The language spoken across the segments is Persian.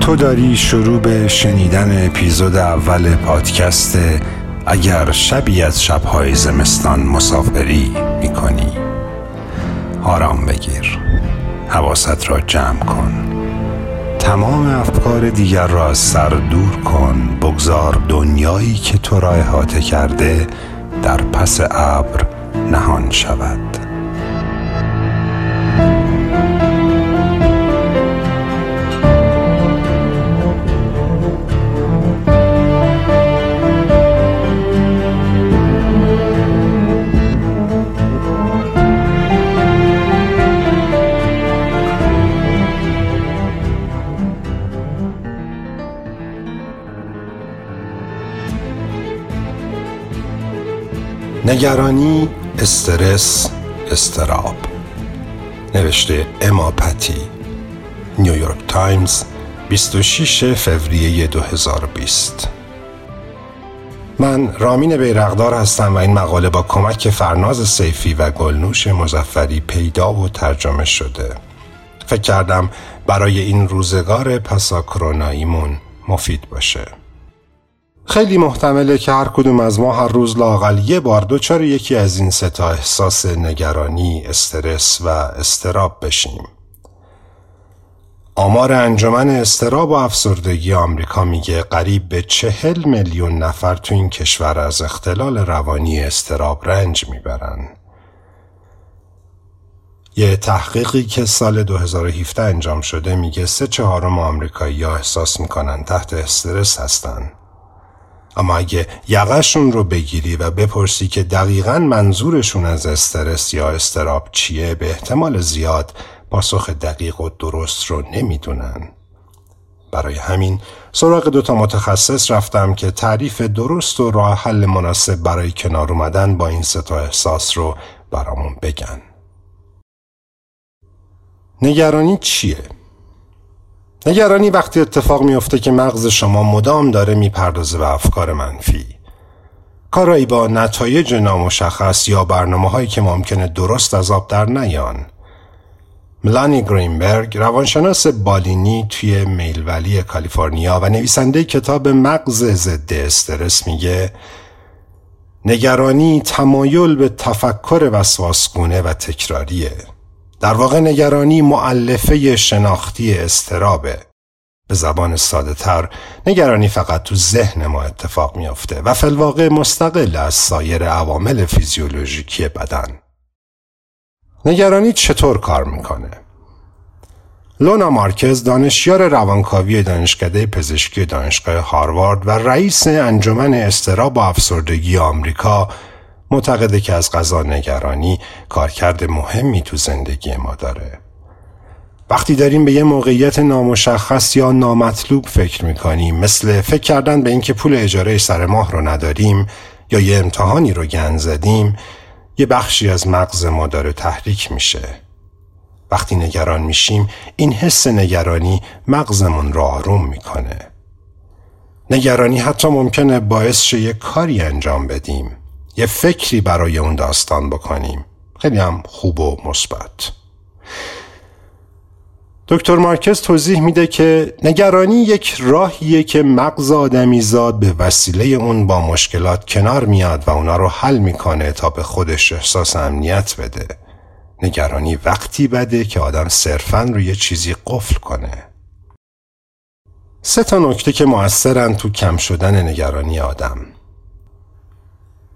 تو داری شروع به شنیدن اپیزود اول پادکست اگر شبی از شبهای زمستان مسافری می‌کنی. آرام بگیر. حواست را جمع کن. تمام افکار دیگر را از سر دور کن. بگذار دنیایی که تو را احاطه کرده در پس ابر نهان شود. نگرانی استرس اضطراب. نوشته اما پتی نیویورک تایمز 26 فوریه 2020 من رامین بیرقدار هستم و این مقاله با کمک فرناز سیفی و گلنوش مظفری پیدا و ترجمه شده. فکر کردم برای این روزگار پساکروناییمون مفید باشه. خیلی محتمله که هر کدوم از ما هر روز لاقل یه بار دوچار یکی از این ستا احساس نگرانی، استرس و استراب بشیم. آمار انجمن استراب و افسردگی آمریکا میگه قریب به چهل میلیون نفر تو این کشور از اختلال روانی استراب رنج می‌برن. یه تحقیقی که سال 2017 انجام شده میگه سه چهارم آمریکایی ها احساس می‌کنن تحت استرس هستن. اما اگه یقشون رو بگیری و بپرسی که دقیقا منظورشون از استرس یا استراب چیه به احتمال زیاد پاسخ دقیق و درست رو نمی‌دونن. برای همین سراغ دوتا متخصص رفتم که تعریف درست و راه حل مناسب برای کنار اومدن با این ستا احساس رو برامون بگن. نگرانی چیه؟ نگرانی وقتی اتفاق میافته که مغز شما مدام داره می‌پردازه به افکار منفی. کارایی با نتایج نامشخص یا برنامه هایی که ممکنه درست از آب در نیان. ملانی گرینبرگ روانشناس بالینی توی میلولی کالیفرنیا و نویسنده کتاب مغز ضد استرس میگه نگرانی تمایل به تفکر وسواسگونه و تکراریه. در واقع نگرانی معلفه شناختی استرابه. به زبان ساده تر نگرانی فقط تو ذهن ما اتفاق میافته و فلواقع مستقل از سایر عوامل فیزیولوژیکی بدن. نگرانی چطور کار می‌کنه؟ لونا مارکز دانشیار روانکاوی دانشکده پزشکی دانشگاه هاروارد و رئیس انجمن استراب و افسردگی آمریکا معتقده که از غذا نگرانی کارکرد مهمی تو زندگی ما داره. وقتی داریم به یه موقعیت نامشخص یا نامطلوب فکر می‌کنیم مثل فکر کردن به اینکه پول اجاره سر ماه رو نداریم یا یه امتحانی رو گن زدیم یه بخشی از مغز ما داره تحریک میشه. وقتی نگران میشیم این حس نگرانی مغزمون رو آروم می‌کنه. نگرانی حتی ممکنه باعث شه یه کاری انجام بدیم یه فکری برای اون داستان بکنیم. خیلی هم خوب و مثبت. دکتر مارکز توضیح میده که نگرانی یک راهیه که مغز آدمی زاد به وسیله اون با مشکلات کنار میاد و اونا رو حل می‌کنه تا به خودش احساس امنیت بده. نگرانی وقتی بده که آدم صرفا روی چیزی قفل کنه. سه تا نکته که موثرن تو کم شدن نگرانی آدم.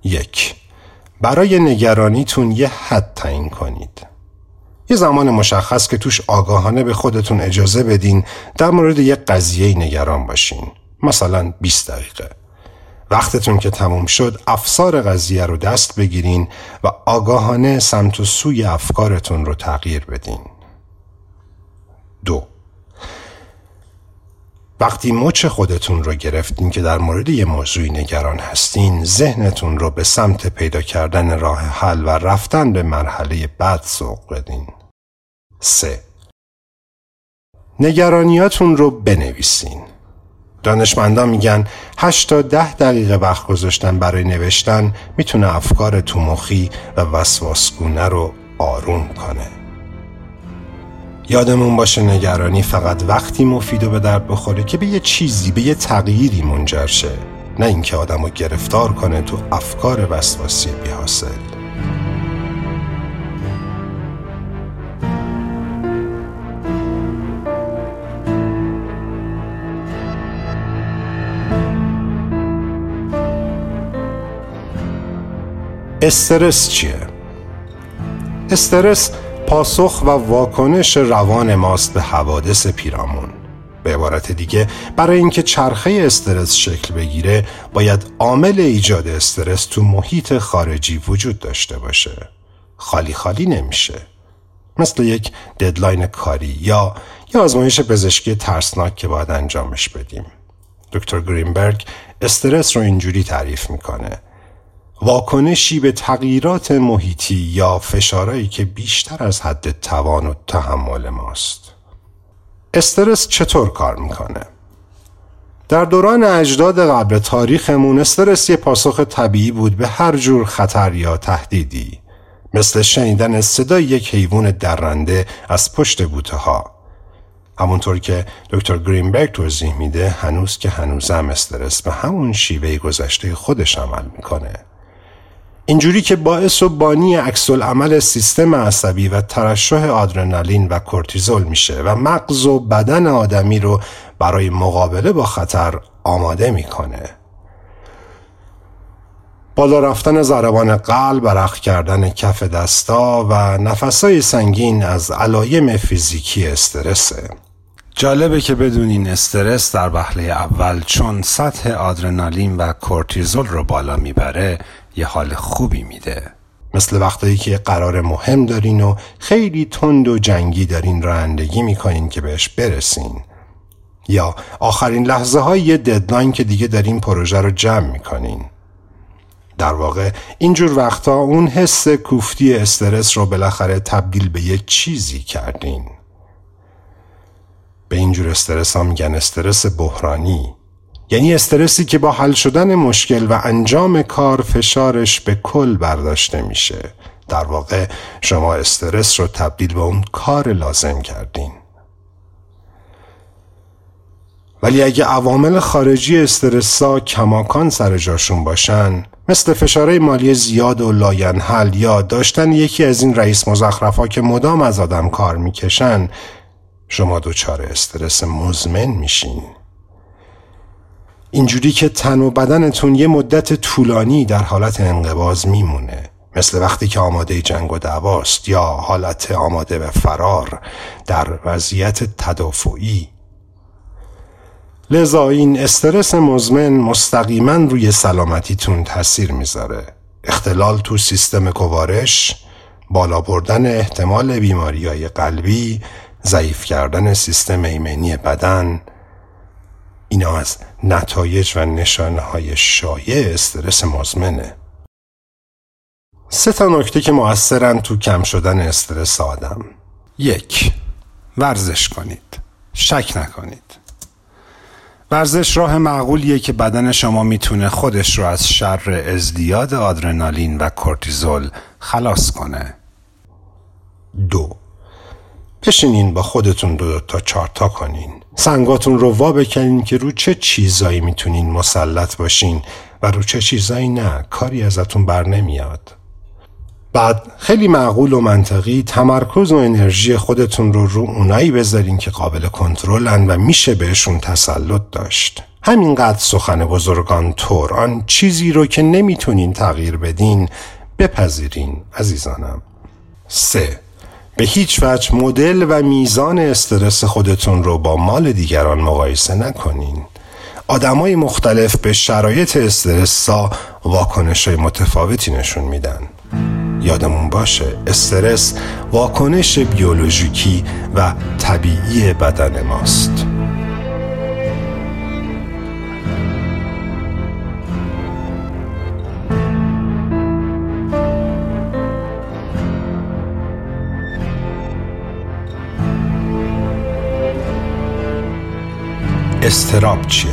یک برای نگرانیتون یه حد تعیین کنید. یه زمان مشخص که توش آگاهانه به خودتون اجازه بدین در مورد یه قضیه نگران باشین. مثلا 20 دقیقه. وقتتون که تموم شد افسار قضیه رو دست بگیرین و آگاهانه سمت و سوی افکارتون رو تغییر بدین. دو وقتی مچ خودتون رو گرفتین که در مورد یه موضوعی نگران هستین ذهنتون رو به سمت پیدا کردن راه حل و رفتن به مرحله بعد سوق بدین. 3. نگرانیاتون رو بنویسین. دانشمندان میگن 8 تا 10 دقیقه وقت گذاشتن برای نوشتن می‌تونه افکار تو مخی و وسواسگونه رو آروم کنه. یادمون باشه نگرانی فقط وقتی مفید و به درد بخوره که به یه چیزی به یه تغییری منجر شه نه اینکه آدم رو گرفتار کنه تو افکار وسواسی بیحاصل استرس چیه؟ استرس پاسخ و واکنش روان ماست به حوادث پیرامون. به عبارت دیگه برای اینکه چرخه استرس شکل بگیره باید عامل ایجاد استرس تو محیط خارجی وجود داشته باشه. خالی خالی نمیشه. مثل یک ددلاین کاری یا یا آزمایش پزشکی ترسناک که باید انجامش بدیم. دکتر گرینبرگ استرس رو اینجوری تعریف می‌کنه. واکنشی به تغییرات محیطی یا فشارهایی که بیشتر از حد توان و تحمل ماست. استرس چطور کار می‌کنه؟ در دوران اجداد قبل تاریخمون استرس یه پاسخ طبیعی بود به هر جور خطر یا تهدیدی مثل شنیدن صدای یک حیوان درنده از پشت بوته ها همونطور که دکتر گرینبرگ توضیح میده هنوز که هنوزم استرس به همون شیوه گذشته خودش عمل می‌کنه اینجوری که باعث و بانی عکس عمل سیستم عصبی و ترشح آدرنالین و کورتیزول میشه و مغز و بدن آدمی رو برای مقابله با خطر آماده می‌کنه. بالا رفتن ضربان قلب، برق کردن کف دستا و نفسای سنگین از علایم فیزیکی استرسه. جالبه که بدونین استرس در وهله اول چون سطح آدرنالین و کورتیزول رو بالا می‌بره یه حال خوبی میده. مثل وقتایی که قرار مهم دارین و خیلی تند و جنگی دارین رانندگی می‌کنین که بهش برسین. یا آخرین لحظه های یه ددلاین که دیگه دارین پروژه رو جمع می‌کنین. در واقع اینجور وقتا اون حس کوفتی استرس رو بالاخره تبدیل به یه چیزی کردین. به اینجور استرس ها میگن استرس بحرانی. یعنی استرسی که با حل شدن مشکل و انجام کار فشارش به کل برداشته میشه. در واقع شما استرس رو تبدیل به اون کار لازم کردین. ولی اگه عوامل خارجی استرس‌زا کماکان سر جاشون باشن مثل فشارهای مالی زیاد و لاینحل یا داشتن یکی از این رئیس مزخرفا که مدام از آدم کار می‌کشن شما دچار استرس مزمن میشین. اینجوری که تن و بدنتون یه مدت طولانی در حالت انقباز میمونه. مثل وقتی که آماده جنگ و دعواست یا حالت آماده به فرار در وضعیت تدافعی. لذا این استرس مزمن مستقیما روی سلامتیتون تاثیر می‌ذاره. اختلال تو سیستم گوارش بالا بردن احتمال بیماری های قلبی ضعیف کردن سیستم ایمنی بدن اینا از نتایج و نشانه های شایع استرس مزمنه. سه تا نکته که موثرن تو کم شدن استرس آدم. یک ورزش کنید. شک نکنید. ورزش راه معقولیه که بدن شما می‌تونه خودش رو از شر ازدیاد آدرنالین و کورتیزول خلاص کنه. دو بشینین با خودتون دو, دو تا چارتا کنین. سنگاتون رو وا بکنین که رو چه چیزایی می‌تونین مسلط باشین و رو چه چیزایی نه کاری ازتون بر نمیاد. بعد خیلی معقول و منطقی تمرکز و انرژی خودتون رو رو اونایی بذارین که قابل کنترلن و میشه بهشون تسلط داشت. همینقدر سخن بزرگان طور آن چیزی رو که نمی‌تونین تغییر بدین بپذیرین عزیزانم. سه به هیچ وجه مدل و میزان استرس خودتون رو با مال دیگران مقایسه نکنین. آدمای مختلف به شرایط استرسا واکنش های متفاوتی نشون میدن. یادمون باشه استرس واکنش بیولوژیکی و طبیعی بدن ماست. استراب چیه؟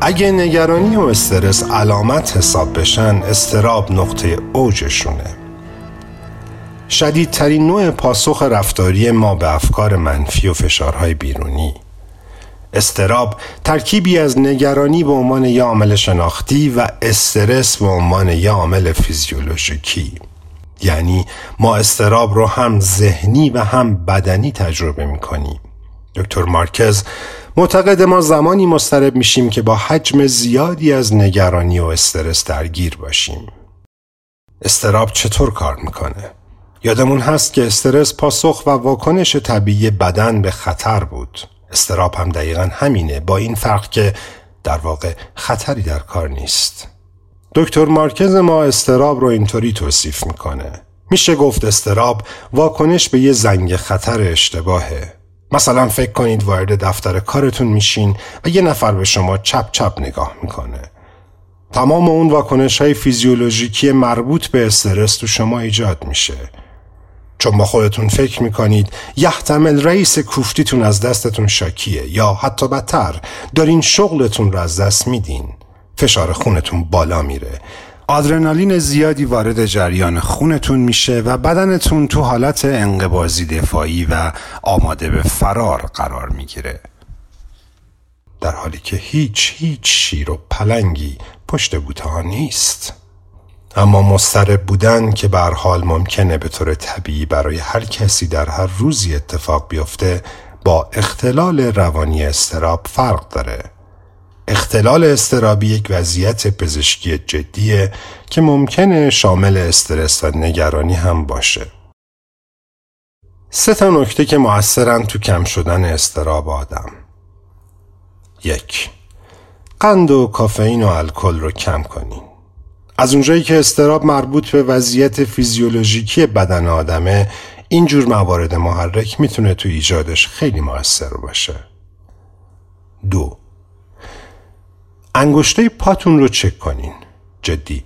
اگه نگرانی و استرس علامت حساب بشن استراب نقطه اوجشونه. شدیدترین نوع پاسخ رفتاری ما به افکار منفی و فشارهای بیرونی. استراب ترکیبی از نگرانی به عنوان یک عامل شناختی و استرس به عنوان یک عامل فیزیولوژیکی. یعنی ما استراب رو هم ذهنی و هم بدنی تجربه می کنیم دکتر مارکز معتقد ما زمانی مسترب میشیم که با حجم زیادی از نگرانی و استرس درگیر باشیم. استراب چطور کار می‌کنه؟ یادمون هست که استرس پاسخ و واکنش طبیعی بدن به خطر بود. استراب هم دقیقا همینه با این فرق که در واقع خطری در کار نیست. دکتر مارکز ما استراب رو اینطوری توصیف می‌کنه. میشه گفت استراب واکنش به یه زنگ خطر اشتباهه. مثلا فکر کنید وارد دفتر کارتون میشین و یه نفر به شما چپ چپ نگاه می‌کنه. تمام اون واکنش های فیزیولوژیکی مربوط به استرس تو شما ایجاد میشه. چون با خودتون فکر می‌کنید یحتمل رئیس کوفتیتون از دستتون شاکیه یا حتی بدتر دارین شغلتون رو از دست میدین. فشار خونتون بالا میره. آدرنالین زیادی وارد جریان خونتون میشه و بدنتون تو حالت انقبازی دفاعی و آماده به فرار قرار می‌گیره. در حالی که هیچ هیچ شیر و پلنگی پشت بوته نیست. اما مسترب بودن که به حال ممکنه به طور طبیعی برای هر کسی در هر روزی اتفاق بیفته با اختلال روانی استراب فرق داره. اختلال استرابی یک وضعیت پزشکی جدیه که ممکنه شامل استرس و نگرانی هم باشه. سه تا نکته که موثرن تو کم شدن استراب آدم. یک قند و کافئین و الکل رو کم کنین. از اونجایی که استراب مربوط به وضعیت فیزیولوژیکی بدن آدمه اینجور موارد محرک می‌تونه تو ایجادش خیلی موثر باشه. دو انگشته پاتون رو چک کنین. جدی.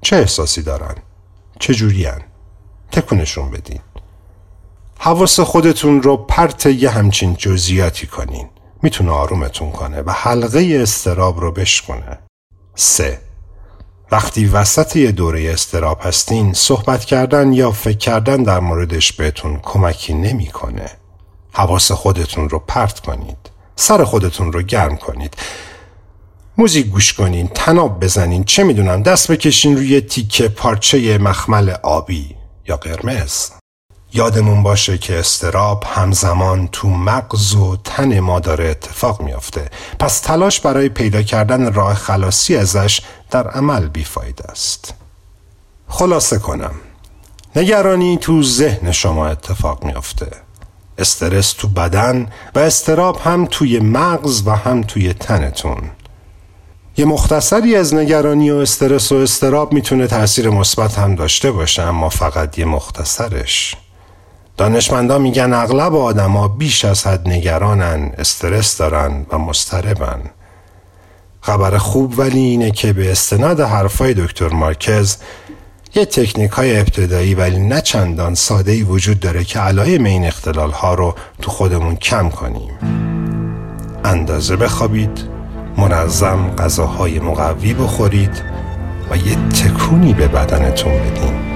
چه احساسی دارن؟ چه جورین؟ تکونشون بدین. حواس خودتون رو پرت یه همچین جزئیاتی کنین. می‌تونه آرومتون کنه و حلقه استراب رو بشکنه سه. وقتی وسط یه دوره استراب هستین صحبت کردن یا فکر کردن در موردش بهتون کمکی نمی‌کنه. حواس خودتون رو پرت کنید. سر خودتون رو گرم کنید. موزیک گوش کنین تناب بزنین چه می‌دونم دست بکشین روی تیکه پارچه مخمل آبی یا قرمز. یادمون باشه که استراب همزمان تو مغز و تن ما داره اتفاق میافته. پس تلاش برای پیدا کردن راه خلاصی ازش در عمل بیفاید است. خلاصه کنم. نگرانی تو ذهن شما اتفاق میافته. استرس تو بدن و استراب هم توی مغز و هم توی تنتون. یه مختصری از نگرانی و استرس و استراب می‌تونه تاثیر مثبت هم داشته باشه اما فقط یه مختصرش. دانشمندا میگن اغلب آدما بیش از حد نگرانن استرس دارن و مستربن خبر خوب ولی اینه که به استناد حرفای دکتر مارکز یه تکنیک های ابتدایی ولی نه چندان ساده ای وجود داره که علائم این اختلال ها رو تو خودمون کم کنیم. اندازه بخوابید. منظم غذاهای مقوی بخورید و یه تکونی به بدنتون بدین.